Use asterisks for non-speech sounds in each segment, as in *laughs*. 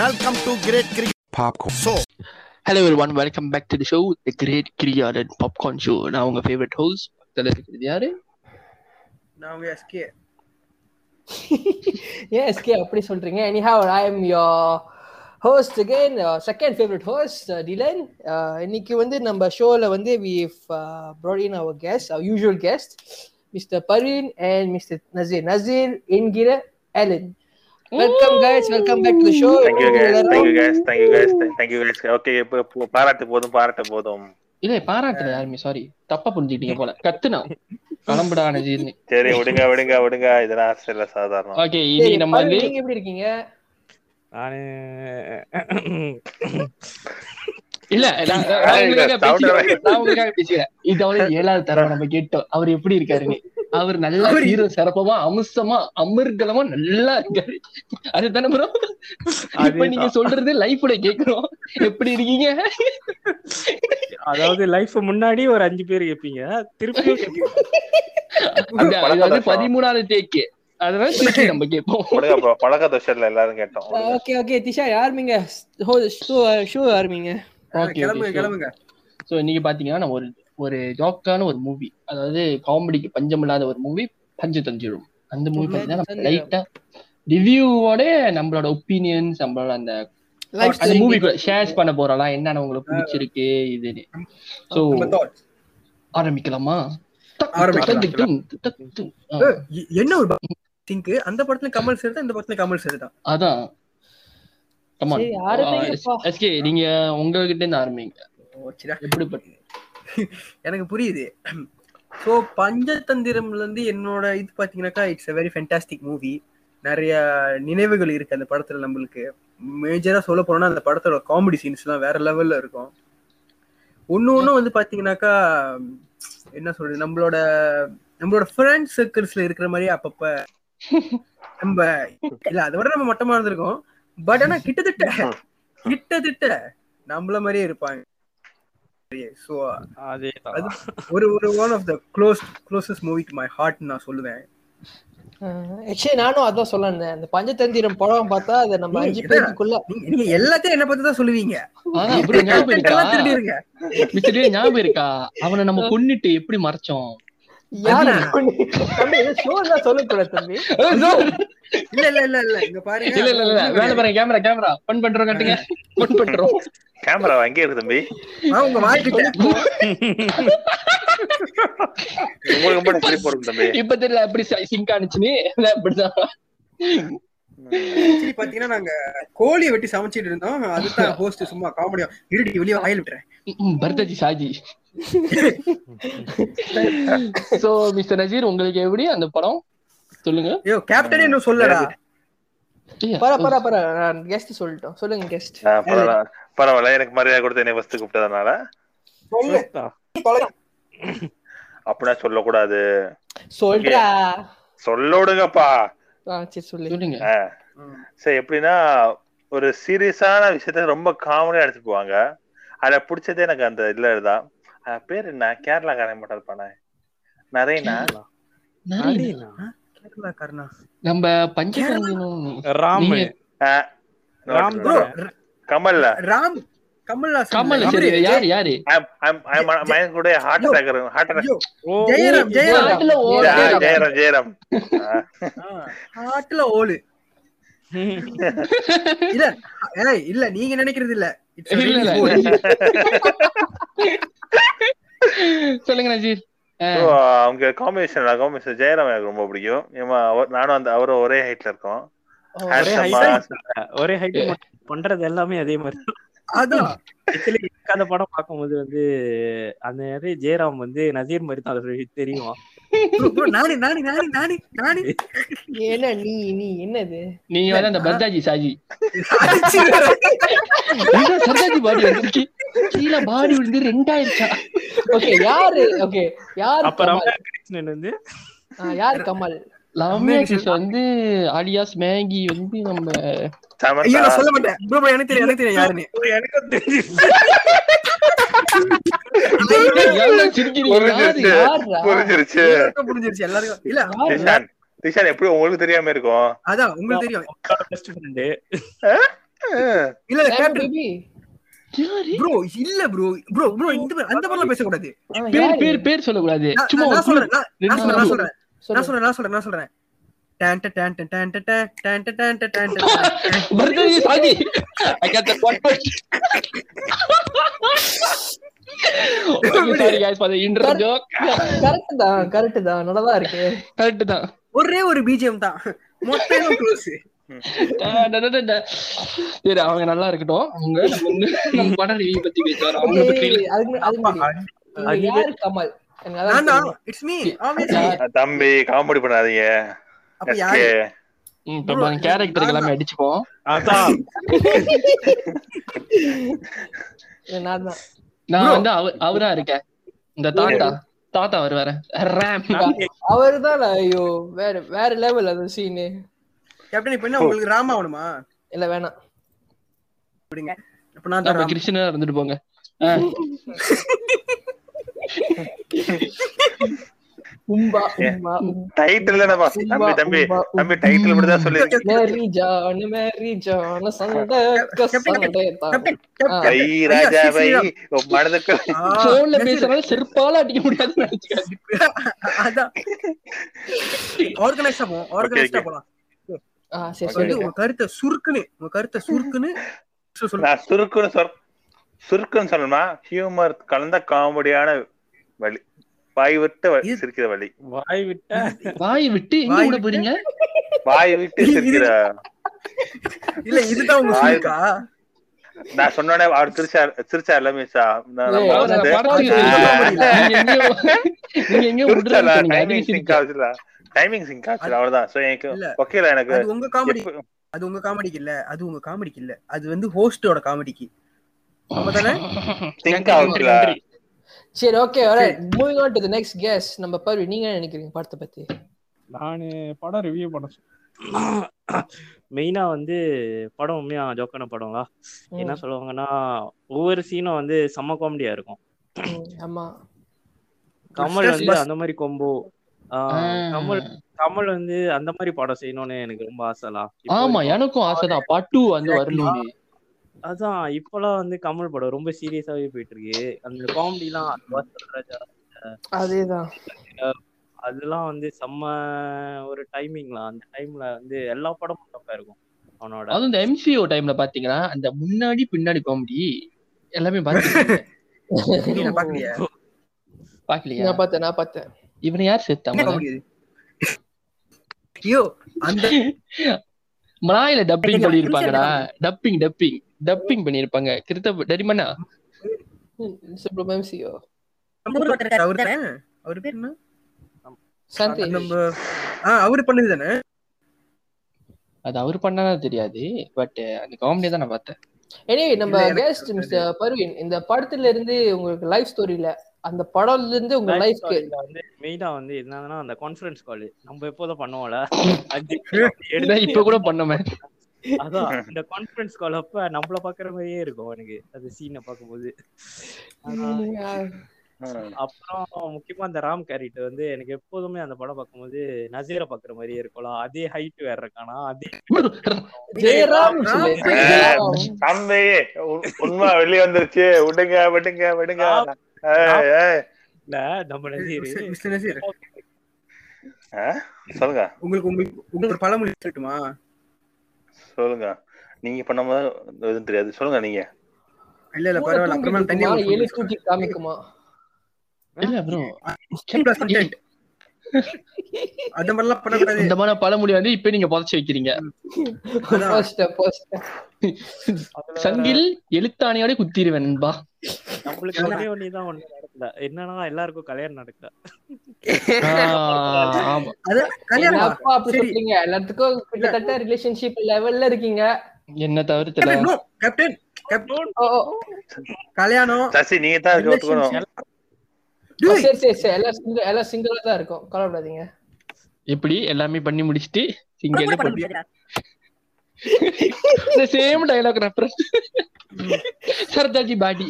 Welcome to Great Cricket popcorn. Show. Hello everyone. Welcome back to the show the great கிரியாடன் popcorn show நான் உங்க favourite host பக்கத்துல இருக்கிறது யாரு நான் உங்க எஸ்கே ஏன் எஸ்கே அப்படி சொல்றீங்க anyhow I am your host again second favourite host Dylan இன்னைக்கு வந்து நம்ம ஷோல வந்து we brought in our guest our usual guest mister Parveen and mister Nazeer Nazeer என்கிற Alan welcome guys. Welcome back to the show thank you guys. Thank you guys. Thank you guys. Thank you guys. Okay இப்போ இப்போ பாராட்டு போதும் பாராட்டு போதும். இல்ல பாராட்டுல யாருமே sorry தப்பா புரிஞ்சுக்கிட்டீங்க போல. கத்துனா. கிளம்புடா நஜீர்னு சரி விடுங்க விடுங்க விடுங்க. இதெல்லாம் சில சாதாரணம். ஓகே இனி நம்ம நீங்க எப்படி இருக்கீங்க? நானு இல்ல நான் உங்களுக்காக இது அவரு ஏழாவது தடவை நம்ம கேட்டோம். அவர் எப்படி இருக்காருன்னு. அவர் நல்லா ஹீரோ சிறப்பமா அம்சமா அமிர்கலமா நல்லா இருக்காரு. அதுதானே ப்ரோ இப்ப நீங்க சொல்றது லைஃப்ல கேக்குறோம். எப்படி இருக்கீங்க? அதாவது லைஃப் முன்னாடி ஒரு அஞ்சு பேர் கேப்பீங்க. திருப்பியும் கேப்பீங்க. அந்த அது வந்து பதிமூணாவது டேக்கு அதனால திருப்பி நம்ம கேட்போம் பழக்க தோஷத்துல எல்லாரும் கேட்டோம். ஓகே ஓகே திஷா ஆரம்பிங்க ஷோ ஷோ ஆரம்பிங்க ஓகே கிளம்புங்க கிளம்புங்க. சோ இன்னைக்கு பாத்தீங்கன்னா ஒரு ஒரு ஜோக்கான ஒரு மூவி அதாவது காமெடிக்கு பஞ்சம் இல்லாத ஒரு மூவி பஞ்சு தஞ்சிரும் அந்த மூவி பாத்தீங்கன்னா நம்ம லைட்டா ரிவ்யூவோட நம்மளோட ஒப்பீனியன்ஸ் நம்மளோட அந்த அந்த மூவி ஷேர்ஸ் பண்ண போறோம்லாம் என்னென்ன உங்களுக்கு பிடிச்சிருக்கு இதுன்னு. சோ. ஆரம்பிக்கலாமா? என்ன ஒரு திங்க் அந்த படத்துல கமல் சார் தான் இந்த படத்துல கமல் சார் தான். அதான். கமான். எஸ்கே நீங்க உங்ககிட்ட இருந்து ஆரம்பிங்க. எப்படிப்பட்ட எனக்கு புரியுது. ஸோ பஞ்சதந்திரம்ல இருந்து என்னோட இது பாத்தீங்கன்னாக்கா it's a very fantastic movie நிறைய நினைவுகள் இருக்கு அந்த படத்துல நம்மளுக்கு. மேஜரா சொல்ல போனோம்னா அந்த படத்தோட காமெடி சீன்ஸ்லாம் வேற லெவல்ல இருக்கும். ஒண்ணு ஒண்ணு வந்து பாத்தீங்கன்னாக்கா என்ன சொல்றது நம்மளோட நம்மளோட ஃப்ரெண்ட் சர்க்கிள்ஸ்ல இருக்கிற மாதிரி அப்பப்ப நம்ம இல்ல அதை விட நம்ம மட்டமா இருந்திருக்கோம். பட் ஆனா கிட்டத்தட்ட கிட்டத்தட்ட நம்மள மாதிரியே இருப்பாங்க. ஸோ அதேதான். அது ஒரு ஒரு one of the close closest movie to my heart நான் சொல்லுவேன். ஆக்சுவலி நானும் அதான் சொல்ல இருந்தேன் அந்த பஞ்சதந்திரம் படம் பார்த்தா அதை நம்ம அஞ்சு? பேருக்குள்ள நீங்க நீங்க எல்லாத்தையும் என்ன பத்தி தான் சொல்லுவீங்க. *laughs* ஞாபகம் இருக்கா? அவனை நம்ம கொன்னுட்டு எப்படி மறைச்சோம்? இல்ல இல்ல இல்ல இல்ல. இங்க பாருங்க. இல்ல இல்ல இல்ல. வேலை பாருங்க. கேமரா கேமரா பண் பண்றோம் கட்டுங்க. பண் பண்றோம். கேமரா அங்கே இருக்கு தம்பி? உங்க வாய்க்கிட்ட. உங்களுக்கு மட்டும் சிரிப்பு வரும் தம்பி. இப்ப தெரியல எப்படி சிங்க் இப்படிதான் ஆக்சுவலி பாத்தீங்கன்னா நாங்க கோழியை வெட்டி சமைச்சிட்டு இருந்தோம். அதுதான் ஹோஸ்ட் சும்மா காமெடியா இருடி வெளியே வாயில் விட்டுறேன். பரதாஜி சாஜி. சோ மிஸ்டர் நஜீர் உங்களுக்கு எப்படி அந்த படம்? சொல்லுங்க. ஐயோ கேப்டனே இன்னும் சொல்லடா பர பர பர நான் கெஸ்ட் சொல்லிட்டோம். சொல்லுங்க கெஸ்ட் பரவாயில்ல. பரவாயில்ல. எனக்கு மரியாதை கொடுத்து என்னை ஃபர்ஸ்ட் கூப்பிட்டதுனால. அப்படின்னா சொல்லக்கூடாது. சொல்றா. சொல்ல விடுங்கப்பா. சொல்லுங்க. சரி எப்படின்னா ஒரு சீரியஸான விஷயத்த ரொம்ப காமெடியா எடுத்து போவாங்க. அத பிடிச்சதே எனக்கு அந்த இதுல தான் பேர் என்ன? கேரளாக்காரன் மட்டும் இருப்பானே நரேனா? நிறைய. கேரளாக்காரனா நம்ம பஞ்சகரங்கனும் ராம். ராம் ப்ரோ கமல்ல. ராம் கமல்ஹாசன். கமல். சரி யாரு யாரு மயன் கூட heart attack heart attack Jayaram Jayaram. Jayaram. Jayaram. ஹார்ட்ல ஓலு இல்ல ஏய் இல்ல நீங்க நினைக்கிறது இல்ல. *laughs* சொல்லுங்க நஜீர். அவங்க காம்பினேஷன் காம்பினேஷன் ஜெயராம் எனக்கு ரொம்ப பிடிக்கும். ஏமா நானும் அந்த அவரும் ஒரே ஹைட்ல இருக்கோம். ஒரே ஹைட் பண்றது எல்லாமே அதே மாதிரி அதான். அந்த படம் பார்க்கும்போது வந்து அந்த நிறைய ஜெயராம் வந்து நசீர் மாதிரி தான் அது தெரியும். bro, bro, நானே நானே நானே நானே நானே. என்ன நீ நீ என்னது? நீங்க வந்து அந்த பரதாஜி சாஜி. சரதாஜி பாடி வந்துருச்சு கீழே பாடி விழுந்து ரெண்டாயிருச்சா? ஓகே யாரு? ஓகே யாரு அப்புறம் வந்து. யாரு கமல்? ரம்யா கிருஷ்ணன் வந்து அலியாஸ் மேகி வந்து நம்ம சொல்ல மாட்டேன். ப்ரோ எனக்கு எப்படி உங்களுக்கு தெரியாம இருக்கும். அதான் உங்களுக்கு தெரியும். இல்ல ப்ரோ இல்ல ப்ரோ ப்ரோ ப்ரோ இந்த மாதிரி பேச கூடாது பேர் பேர் பேர் சொல்ல நான் சொல்றேன் நான் சொல்றேன் நான் சொல்றேன் நான் சொல்றேன் நான் சொல்றேன் டான்ட டான்ட டான்ட தான் கரெக்ட் இருக்கு கரெக்ட் தான் ஒரே ஒரு பிஜிஎம் தான் மொத்தம் அவங்க நல்லா இருக்கட்டும். அவங்க தம்பி காமெடி பண்ணாதீங்க. கேரக்டருக்கு எல்லாமே அடிச்சுப்போம். நான் வந்து அவரா இருக்கேன். இந்த தாத்தா. தாத்தா வருவாரு. அவருதான் ஐயோ வேற வேற லெவல் அது சீனு கேப்டன் இப்ப என்ன உங்களுக்கு ராம் ஆகணுமா இல்ல வேணாம். அப்படிங்க. இப்ப நான் தரேன் கிருஷ்ணனா இருந்துட்டு போங்க. உம்பா உம்பா டைட்டில் நம்ம தம்பி தம்பி தம்பி டைட்டில் மட்டும் தான் சொல்லி மேரி ஜான் மேரி ஜான் சண்டை சண்டை தான் கை ராஜாவை மனதுக்கு செருப்பால அடிக்க நினைச்சுக்காது அதான். ஆர்கனைஸ்டா போவோம் ஆர்கனைஸ்டா. போலாம். வந்து சொல்லுங்க உங்க கருத்தை சுருக்குன்னு உங்க கருத்தை சுருக்குன்னு நான் சுருக்குன்னு சொல் சுருக்குன்னு சொல்லணுமா? ஹியூமர் கலந்த காமெடியான வழி வாய் விட்டு சிரிக்கிற வழி. வாய் விட்ட வாய் விட்டு எங்க வாய் விட விட்டு? போறீங்க? வாய் விட்டு சிரிக்கிற. இல்ல இதுதான் உங்க சுருக்கா? நான் சொன்னோடனே அவர் சிரிச்சார் சிரிச்சார்ல மீசா டைமிங் சிங்க் ஆச்சு அவ்வளவுதான். சோ எனக்கு. ஓகேல எனக்கு அது உங்க காமெடி அது உங்க காமெடிக்கு இல்ல. அது உங்க காமெடிக்கு இல்ல. அது வந்து ஹோஸ்டோட காமெடிக்கு சிங்க் ஆகுதுல சரி okay alright moving on to the next guest நம்ம பர்வி நீங்க என்ன நினைக்கிறீங்க படத்தை பத்தி? நானு படம் ரிவ்யூ பண்ண மெயினா வந்து படம் உண்மையா ஜோக்கான படங்களா? என்ன சொல்லுவாங்கன்னா ஒவ்வொரு சீனும் வந்து செம்ம காமெடியா இருக்கும். ஆமா. கமல் வந்து. அந்த மாதிரி கொம்போ கமல் கமல் வந்து அந்த மாதிரி படம் செய்யணும்னு எனக்கு ரொம்ப ஆசைலாம் ஆமா. எனக்கும் ஆசைதான் பட்டு வந்து வரணும்னு. அதான் இப்பெல்லாம் வந்து கமல் படம் ரொம்ப சீரியஸாவே போயிட்டு இருக்கு அந்த காமெடிலாம் ராஜா அதேதான். அதெல்லாம் வந்து செம்ம ஒரு டைமிங்லாம் அந்த டைம்ல வந்து எல்லா படமும் தப்பா இருக்கும். அவனோட அதுவும் இந்த எம்சிஓ டைம்ல பாத்தீங்கன்னா அந்த முன்னாடி பின்னாடி காமெடி எல்லாமே பாத்தீங்க *laughs* பாக்கலையா? பாக்கலையா? நான் பார்த்தேன் நான் பார்த்தேன் இவனை யார் சேர்த்தா காமெடி ஐயோ அந்த *laughs* மலாயில டப்பிங் பண்ணிருப்பாங்கடா டப்பிங் டப்பிங் டப்பிங் பண்ணிருப்பாங்க கிருத்த டரிமனா சுப்ரம் எம்சிஓ அவரு பேர் என்ன? சாந்தி நம்ம ஆ அவரு பண்ணது தானே? அது அவர் பண்ணாதா தெரியாது. பட் அந்த காமெடியை தான் நான் பார்த்தேன். எனிவே நம்ம கெஸ்ட் மிஸ்டர் பர்வீன் இந்த படத்துல இருந்து உங்களுக்கு லைஃப் ஸ்டோரியில அந்த படம்ல இருந்து உங்க Life லைஃப்க்கு வந்து மெயினா வந்து என்னன்னா அந்த கான்ஃபரன்ஸ் கால் நம்ம எப்போதும் பண்ணுவோம்ல? *laughs* இப்ப கூட பண்ணோமே. அதான் இந்த கான்ஃபரன்ஸ் கால் அப்ப நம்மள பாக்குற மாதிரியே இருக்கும் எனக்கு. அந்த சீனை பார்க்கும்போது. ஆனா, *laughs* அப்புறம் முக்கியமா அந்த ராம் கேரக்டர் வந்து எனக்கு எப்போதுமே அந்த படம் பார்க்கும்போது நசீரை பாக்குற மாதிரியே இருக்கும்ல. அதே ஹைட் வேற இருக்கானா? அதே *laughs* ஜெயராம் உண்மை வெளிய வந்துருச்சு. விடுங்க விடுங்க விடுங்க. சொல்லுங்க. உங்களுக்கு உங்களுக்கு உங்களுக்கு பழமொழி சொல்லட்டுமா? சொல்லுங்க. நீங்க பண்ண எதுவும் தெரியாது. சொல்லுங்க நீங்க. இல்ல இல்ல பரவாயில்ல. *laughs* அந்த மாதிரிலாம் பண்ணக்கூடாது. இந்த மாதிரி பழமொழி வந்து இப்ப நீங்க புதைச்சு வைக்கிறீங்க. *laughs* சங்கில் எழுத்தாணியோட குத்திடுவேன் நண்பா. நம்மளுக்கு ஒரே ஒண்ணுதான் ஒண்ணு நடக்கல. என்னன்னா எல்லாருக்கும் கல்யாணம் நடக்கல. ஆஹ் ஆமா. அது கல்யாணமா? அப்பா அப்படி சரி. சொல்றீங்க? எல்லாத்துக்கும் கிட்டத்தட்ட ரிலேஷன்ஷிப் லெவல்ல இருக்கீங்க. என்ன தவிர்த்துல கேப்டன், no, கேப்டன் கேப்டன் ஓ, ஓ. கல்யாணம். சசி நீங்க தான் சரி சரி சரி. எல்லாம் சிங்கிள் எல்லாம் சிங்கிளா தான் இருக்கும். கவலைப்படாதீங்க. எப்படி? எல்லாமே பண்ணி முடிச்சிட்டு சிங்கிள் பண்ண? சேம் டயலாக் ரெஃபரன்ஸ் சர்தாஜி பாடி.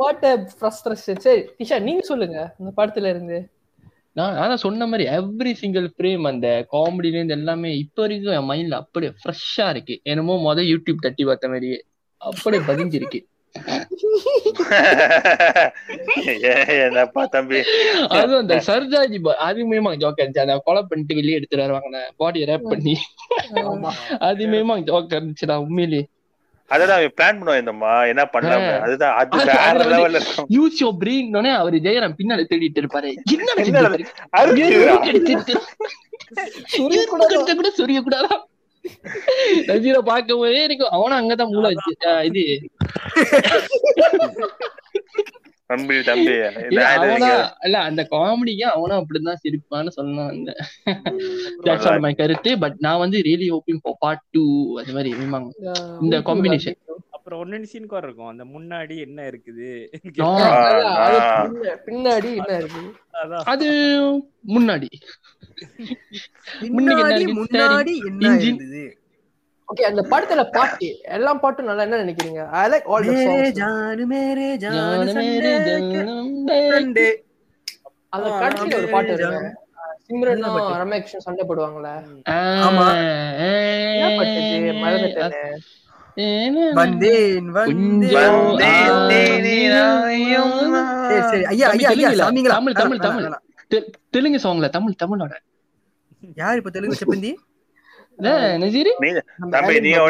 வாட் ஃப்ரஸ்ட்ரேஷன் சரி திஷா நீங்க சொல்லுங்க. இந்த படத்துல இருந்து. நான் அதான் சொன்ன மாதிரி எவ்ரி சிங்கிள் ஃப்ரேம் அந்த காமெடில இருந்து எல்லாமே இப்ப வரைக்கும் என் மைண்ட்ல அப்படியே ஃப்ரெஷ்ஷா இருக்கு. என்னமோ முத யூடியூப் தட்டி பார்த்த மாதிரியே. அப்படியே பதிஞ்சிருக்கு. என்னப்பா தம்பி? அதுவும் அந்த சர்ஜாஜி பா- அது மேமா ஜோக் இருந்துச்சு. அந்த கொலை பண்ணிட்டு வெளியே எடுத்துட்டு வருவாங்க பாடியை ரேப் பண்ணி. அது மேமா ஜோக் இருந்துச்சுடா உண்மையிலேயே அததான் அவன் பிளான் பண்ணுவான் இந்தம்மா. என்ன பண்ணலாம். அதுதான் அது அது- வேற லெவல்ல யூஸ் யோ பிரெயின் அவரு ஜெயராம் பின்னால தேடிட்டு இருப்பாரு. என்ன அது? *laughs* கூட சொரிய கூடாதா நஜீர பார்க்கும் போதே எனக்கு அவனும் அங்கதான் மூளை வச்சு இது. தம்பி தம்பி. இல்ல அந்த காமெடிக்கு அவனும் அப்படிதான் சிரிப்பான்னு சொல்லணும் அந்த. That's all my கருத்து. பட் நான் வந்து really hoping for part two அது மாதிரி இந்த combination. அப்புறம் ஒன்னு சீன் கூட இருக்கும் அந்த முன்னாடி என்ன இருக்குது பின்னாடி என்ன இருக்கு அது முன்னாடி முன்னாடி என்ன ஓகே அந்த படத்துல பாட்டு எல்லா பாட்டும் நல்லா என்ன நினைக்கிறீங்க I like all the songs Janu மேரே ஜானு ஜான மேரே. சண்டே அந்த ஆ, கடைசியில ஒரு பாட்டு ஜானு. இருக்கு சிம்ரனும்? ரமேஷும் சண்டை போடுவாங்கல்ல ஆமா. என்ன பாட்டு இது? மறந்துட்டேனே வந்தேன் தமிழ், தமிழ், தமிழ். தெலுங்கு சாங்ல தமிழ் தமிழோட. யார் இப்ப தெலுங்கு செப்பந்தி?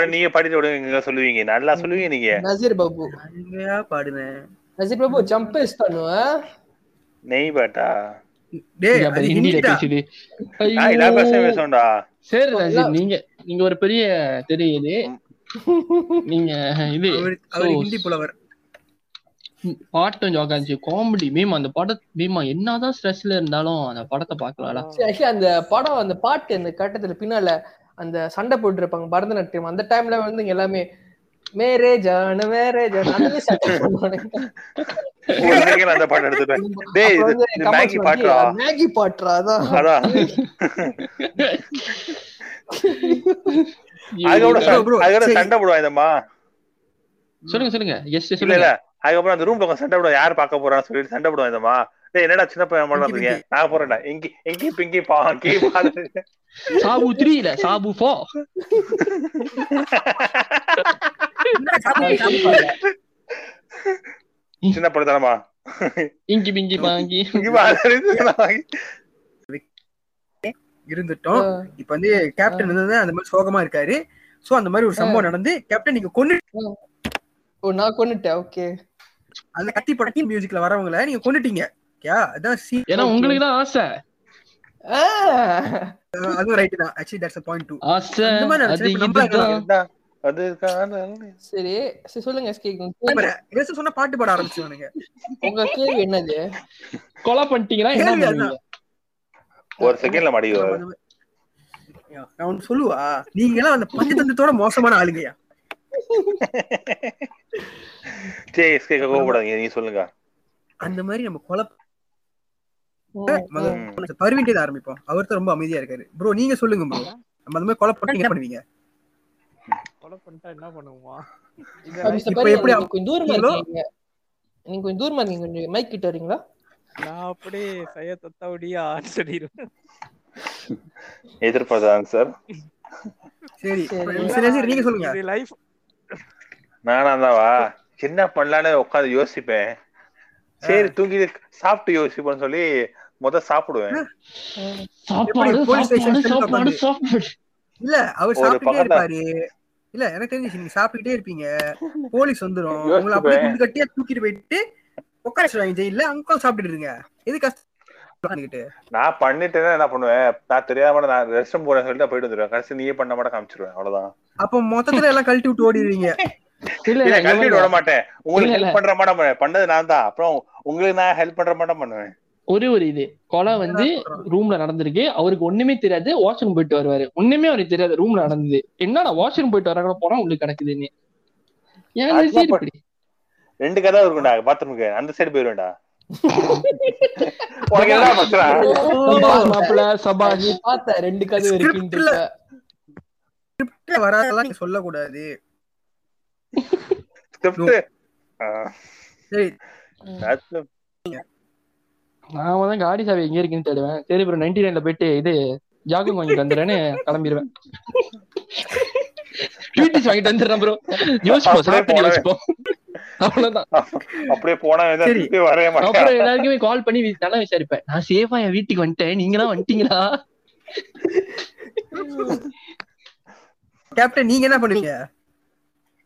நீங்க பாடிட்டு விடுங்க சொல்லுவீங்க. நல்லா சொல்லுவீங்க நீங்க. நசீர் பாபு. அங்கயா பாடுனேன். நசீர் பாபு ஜம்ப் இஸ்தானு நெய் பாட்டா? நீங்க நீங்க ஒரு பெரிய தெரியுது. நீங்க இது அவர் ஹிந்தி புலவர். பாட்டும் ஜோகாச்சு காமெடி மீமா அந்த படம் மீமா என்னதான் ஸ்ட்ரெஸ்ல இருந்தாலும் அந்த படத்தை பாக்கலாம்டா ஆக்சுவலி அந்த படம் அந்த பாட்டு அந்த கட்டத்துல பின்னால அந்த சண்டை போட்டு இருப்பாங்க பரதநாட்டியம். அந்த டைம்ல வந்து எல்லாமே மேரே ஜான மேரே ஜான அந்த சண்டை பாட்டு எடுத்துட்டேன். டேய் இது மேகி பாட்டுடா. மேகி அதான். அதான். *laughs* சண்டை போடுவான் இதம்மா சொல்லுங்க சொல்லுங்க. எஸ் இல்ல சொல்லுங்க. இல்ல. அதுக்கப்புறம் அந்த ரூம்ல உட்காந்து சண்டை போடுவோம் யார் பார்க்க போறான்னு சொல்லிட்டு சண்டை போடுவோம் இதம்மா டேய் என்னடா சின்ன பையன் பிங்கி, இருக்கீங்க? நான் போறேன்டா. எங்கி எங்கி பிங்கி பாங்கி பாரு *laughs* சாபு த்ரீ இல்ல சாபு ஃபோ என்ன சாப்பிடு, சாப்பிடு. சின்ன படத்தனமா இங்கி பிங்கி பாங்கி. இங்கி பாரு இருந்துட்டோம். இப்ப வந்து கேப்டன் வந்து அந்த மாதிரி சோகமா இருக்காரு. சோ அந்த மாதிரி ஒரு சம்பவம் நடந்து கேப்டன் நீங்க கொண்டு ஓ நான் கொன்னுட்டேன். ஓகே. அந்த கத்தி படத்தி மியூசிக்ல வரவங்கள நீங்க கொண்டுட்டீங்க யா அதான் scene. ஏன்னா உங்களுக்கு தான் ஆசை. அதுவும் ரைட் தான். ஆக்சுவலி தட்ஸ் பாயிண்ட் டூ ஆசை. அது இதுதான். அது. சரி சரி சொல்லுங்க எஸ்கே சொன்னா பாட்டு பாட ஆரம்பிச்சுவானுங்க உங்க கேள்வி என்னது? கொலை பண்ணிட்டீங்கன்னா என்ன ஒரு செகண்ட்ல மாடி நான் ஒண்ணு சொல்லுவா நீங்க எல்லாம் அந்த பஞ்சதந்திரத்தோட மோசமான ஆளுங்கயா சரி கோவப்படாதீங்க நீங்க சொல்லுங்க. அந்த மாதிரி நம்ம கொலை ம், பருவிண்டே ஆரம்பிப்போம். அவர் தான் ரொம்ப அமைதியா இருக்காரு. ப்ரோ நீங்க சொல்லுங்க ப்ரோ நம்ம அந்த மாதிரி கொலை பண்ணி என்ன பண்ணுவீங்க? கொலை பண்ணிட்டா என்ன பண்ணுவோமா? இப்ப எப்படி கொஞ்சம் தூரமா? இருக்கீங்க? நீங்க கொஞ்சம் தூரமா இருக்கீங்க கொஞ்சம் மைக் கிட்ட வரீங்களா? நான் அப்படியே சைய தொத்தாவடியா சொல்லிடுவேன் எதிர்பார்த்தாங்க சார். சரி நீங்க சொல்லுங்க. லைஃப் நானா தாவா என்ன பண்ணலான்னு உட்காந்து யோசிப்பேன். சரி தூங்கி சாப்பிட்டு யோசிப்பேன்னு சொல்லி முத சாப்பிடுவேன். இல்ல அவர் பக்கத்துல- இருப்பாரு. இல்ல எனக்கு தெரிஞ்சு நீங்க சாப்பிட்டுட்டே இருப்பீங்க. போலீஸ் வந்துரும். உங்களை அப்படியே கட்டியா தூக்கிட்டு போயிட்டு உட்கார வச்சிருவாங்க ஜெயில அங்க சாப்பிட்டுட்டு இருங்க. எது கஷ்டம் நான் பண்ணிட்டேன்னா என்ன பண்ணுவேன்? நான் தெரியாம நான் ரெஸ்ட் ரூம் போறேன்னு சொல்லிட்டு போயிட்டு வந்துருவேன். கடைசி நீயே பண்ண மாட்டேன் காமிச்சிருவேன். அவ்வளவுதான். அப்ப மொத்தத்துல எல்லாம் கழட்டி விட்டு ஓடிடுவீங்க. இல்ல இல்ல இல்ல கழட்டிட்டு விட மாட்டேன். உங்களுக்கு இல்ல, இல்ல. ஹெல்ப் பண்ற மாட்டேன் பண்ணுவேன். பண்ணது நான் தான். அப்புறம் உங்களுக்கு நான் ஹெல்ப் பண்ற மாட்டேன் பண்ணுவேன். ஒரே ஒரு இது. கொலை வந்து ரூம்ல நடந்திருக்கு. அவருக்கு ஒண்ணுமே தெரியாது. வாஷ்ரூம் போயிட்டு வருவாரு. ஒண்ணுமே அவருக்கு தெரியாது. ரூம்ல நடந்தது. என்னடா வாஷ்ரூம் போயிட்டு வர போனா உங்களுக்கு கிடக்குதுன்னு. ரெண்டு கதை இருக்கும்டா பாத்ரூமுக்கு அந்த சைடு போயிருவேன்டா. உனக்கு என்ன நீ பார்த்த ரெண்டு கதவு இருக்குன்ட்டு இருக்க. ஸ்கிரிப்ட்ல வராதெல்லாம் நீங்க சொல்லக்கூடாது. ஸ்கிரிப்ட் சரி. நான் தான் காடி சாவி எங்க இருக்குன்னு தேடுவேன். சரி ப்ரோ நைன்டி நைன்ல போயிட்டு இது ஜாகிங் வாங்கிட்டு வந்துடுறேன்னு கிளம்பிடுவேன் வாங்கிட்டு வந்துடுறேன் ப்ரோ யோசிப்போம் சாப்பிட்டு யோசிப்போம். அவ்வளவுதான். அப்படியே போனா வரவே மாட்டேன். அப்புறம் எல்லாருக்குமே கால் பண்ணி நல்லா விசாரிப்பேன். நான் சேஃபா என் வீட்டுக்கு வந்துட்டேன். நீங்களா வந்துட்டீங்களா? கேப்டன் நீங்க என்ன பண்ணுவீங்க?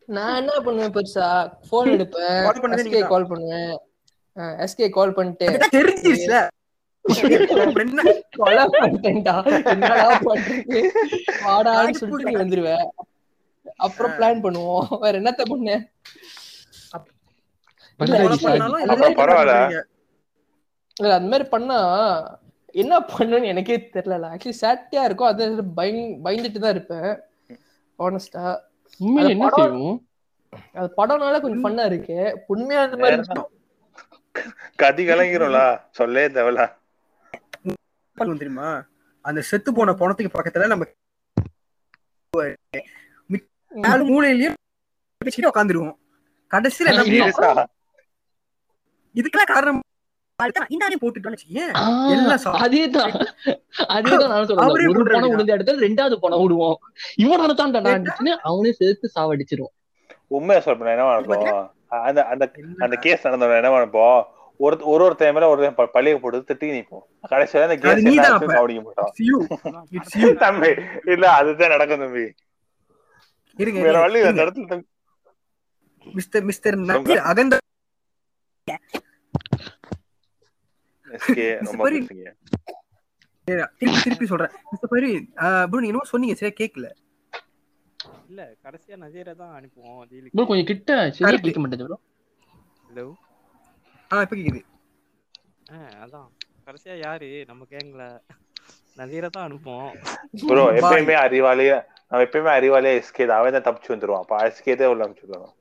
நான் என்ன பண்ணுவேன் பெருசா? போன் எடுப்பேன். எஸ்கே. கால் பண்ணுவேன். எஸ்கே கால் பண்ணிட்டு. தெரிஞ்சிருச்சுல. *laughs* கொலை பண்ணிட்டேன்டா. என்னடா வாடான்னு சொல்லிட்டு நீ வந்துருவ அப்புறம் பிளான் பண்ணுவோம். வேற என்னத்த பண்ண பல்லவி கொலை சாரி. பண்ணாலும் அப்ப எல்லாம் பரவாயில்ல. பண்ணுவீங்க. இல்ல அந்த மாதிரி பண்ணா என்ன பண்ணணும்னு எனக்கே தெரியல. ஆக்சுவலி சேட்டியா இருக்கும் அது பயங் பயந்துட்டு தான் இருப்பேன் ஆனஸ்டா உண்மையில என்ன செய்வோம்? அது படம்னால கொஞ்சம் ஃபன்னா இருக்கு. உண்மையா அந்த மாதிரி. கதி கலங்கிரும்ல? சொல்லே பண்ணுவோம் தெரியுமா? அந்த செத்து போன பணத்துக்கு பக்கத்துல நம்ம நாலு மூலையிலயும் உட்காந்துருவோம் கடைசியில என்ன இதுக்கெல்லாம் காரணம் ரெண்டாவது பணம் விடுவோம் இவனால அவனே சேர்த்து சாவடிச்சிருவோம் உண்மையா சொல்றேன் என்ன நடக்கும் அந்த அந்த அந்த கேஸ் நடந்தவன என்ன நினைப்போம் ஒரு ஒரு ஒருத்தன் மேல ஒரு பழிய போட்டு திட்டி நிப்போம் கடைசியில அந்த கேஸ். கவனிக்க you. *laughs* தம்பி இல்ல அதுதான் நடக்கும் தம்பி. இருங்க, வேற வழி இல்ல அந்த. இடத்துல. மிஸ்டர் மிஸ்டர் அகந்த *laughs* திருப்பி திருப்பி சொல்றேன். மிஸ்டர் நீங்க என்னமோ சொன்னீங்க சரியா கேக்கல. இல்ல கடைசியா நஜீரை தான் அனுப்புவோம் ப்ரோ ஜெயிலுக்கு கொஞ்சம் கிட்ட சரியா Correct. கேட்க மாட்டேது ப்ரோ. ஹலோ ஆ இப்ப கேக்குது. அதான். கடைசியா யாரு? நம்ம கேங்ல நஜீரை தான் அனுப்புவோம். ப்ரோ. *laughs* எப்பயுமே அறிவாளியா நம்ம எப்பயுமே அறிவாளியா எஸ்கே தான். அவன் தான் தப்பிச்சு வந்துருவான். அப்ப எஸ்கே தான் உள்ள அனுப்பிச்சுடுவான்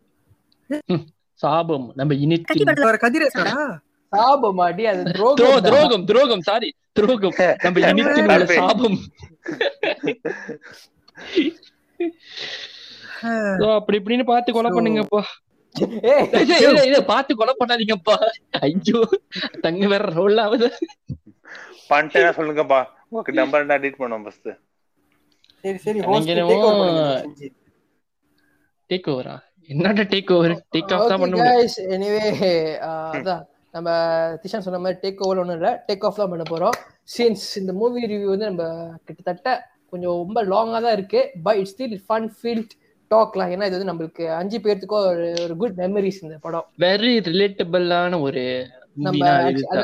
சாபம். நம்ம இனித்து கதிரேசா சாபமாடி அது துரோ துரோகம். துரோகம் துரோகம் சாரி துரோகம். *laughs* நம்ம இனித்து. சாபம். So, அப்படி இப்படின்னு பார்த்து கொலை பண்ணுங்கப்பா. பார்த்து கொலை பண்ணாதீங்கப்பா. ஐயோ தங்க வேற ரோல் ஆகுது. பண்ணிட்டேன்னா சொல்லுங்கப்பா. உங்களுக்கு நம்பர் என்ன டீட் பண்ணுவோம் ஃபர்ஸ்ட் சரி சரி. டேக் ஓவரா என்னடா டேக் ஓவர் டேக் ஆஃப் தான் பண்ண முடியும். anyway, ஆஹ், அதான். நம்ம திஷான் சொன்ன மாதிரி டேக் ஓவர் ஒன்றும் இல்லை. டேக் ஆஃப் தான் பண்ண போறோம். சின்ஸ் இந்த மூவி ரிவ்யூ வந்து நம்ம கிட்டத்தட்ட கொஞ்சம் ரொம்ப லாங்கா தான் இருக்கு. But it's still fun filled டாக்லாம் ஏன்னா இது வந்து நம்மளுக்கு அஞ்சு பேர்த்துக்கும் ஒரு ஒரு குட் மெமரிஸ் இந்த படம். வெரி ரிலேட்டபிளான ஒரு நம்ம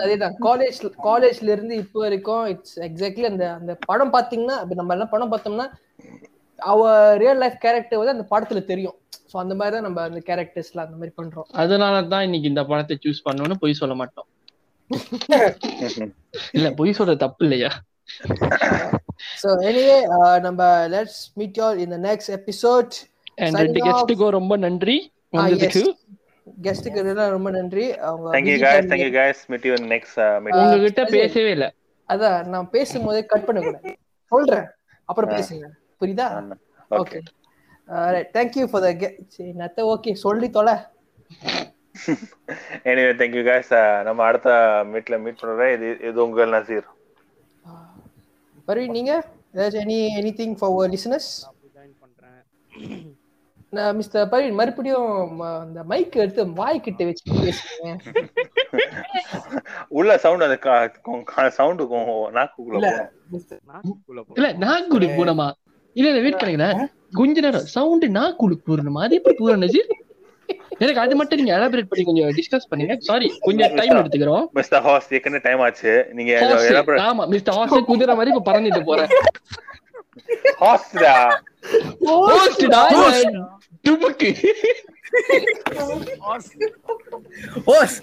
அதேதான் காலேஜ் காலேஜ்ல இருந்து இப்போ வரைக்கும் இட்ஸ் எக்ஸாக்ட்லி அந்த அந்த படம் பாத்தீங்கன்னா இப்ப நம்ம எல்லாம் படம் பார்த்தோம்னா அவ ரியல் லைஃப் கேரக்டர் வந்து அந்த படத்துல தெரியும். சோ அந்த மாதிரி தான் நம்ம அந்த கேரக்டர்ஸ்லாம் அந்த மாதிரி பண்றோம். அதனால தான் இன்னைக்கு இந்த படத்தை சூஸ் பண்ணணும்னு பொய் சொல்ல மாட்டோம். இல்ல பொய் சொல்றது தப்பு இல்லையா? ஸோ எனிவே நம்ம let's meet you in the next episode and. கெஸ்ட்டுக்கும் ரொம்ப நன்றி. வந்ததுக்கு. கெஸ்ட்டுக்கு எல்லாம் ரொம்ப நன்றி. அவங்க thank you busy guys time- thank you guys. Meet you in next uh, meet உங்ககிட்ட அது- பேசவே இல்ல. அதான் நான் பேசும்போதே கட் பண்ணக்கூடாது. சொல்றேன். அப்புறம் பேசுங்க. புரியுதா? Okay okay thank you for the சரி நத்த ஓகே சொல்லி தொலை. *laughs* Anyway thank you guys. Uh, நம்ம அடுத்த மீட்ல மீட் பண்றேன் இது இது உங்கள் நசீர். பரி நீங்க? ஏதாச்சும் any anything for listeners join பண்றேன் நான் மிஸ்டர் பரி மறுபடியும் அந்த மைக் எடுத்து வாய் கிட்ட வச்சு பேசுங்க. *laughs* உள்ள சவுண்ட் அந்த சவுண்டு நாக்குக்குள்ள போகும். இல்ல போனமா இல்ல இல்ல வெயிட் பண்ணுங்களேன் கொஞ்ச நேரம் சவுண்ட் நான் குடு பூர்ணமா அது எப்படி பூரண நஜீர் எனக்கு அது மட்டும் நீங்க எலாபரேட் பண்ணி கொஞ்சம் டிஸ்கஸ் பண்ணுங்க. சாரி கொஞ்சம் டைம் எடுத்துக்கிறோம். மிஸ்டர் ஹாஸ் ஏற்கனவே டைம் ஆச்சு. நீங்க ஆமா மிஸ்டர் ஹாஸ் குதிரை மாதிரி இப்ப பறந்துட்டு போறேன். ஹாஸ்டா Host டா, இவன் டுமுக்கு ஹோஸ் Horse,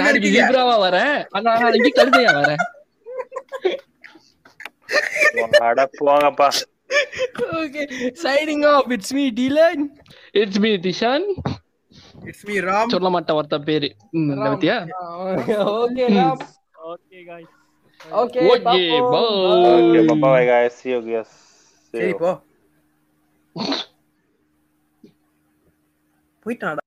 நாளைக்கு ஜீப்ராவா வரேன். ஆனா நாளைக்கு கழுதையா வரேன். அட போங்கப்பா. Okay signing off it's me Dylan it's me Dishan it's me Ram சொல்ல மாட்டேன் ஒருத்த பேரு ம், இந்த பத்தியா okay Ram okay guys okay Okay, bye. Okay bye guys. See you guys. See சரி you. போ போயிட்டான்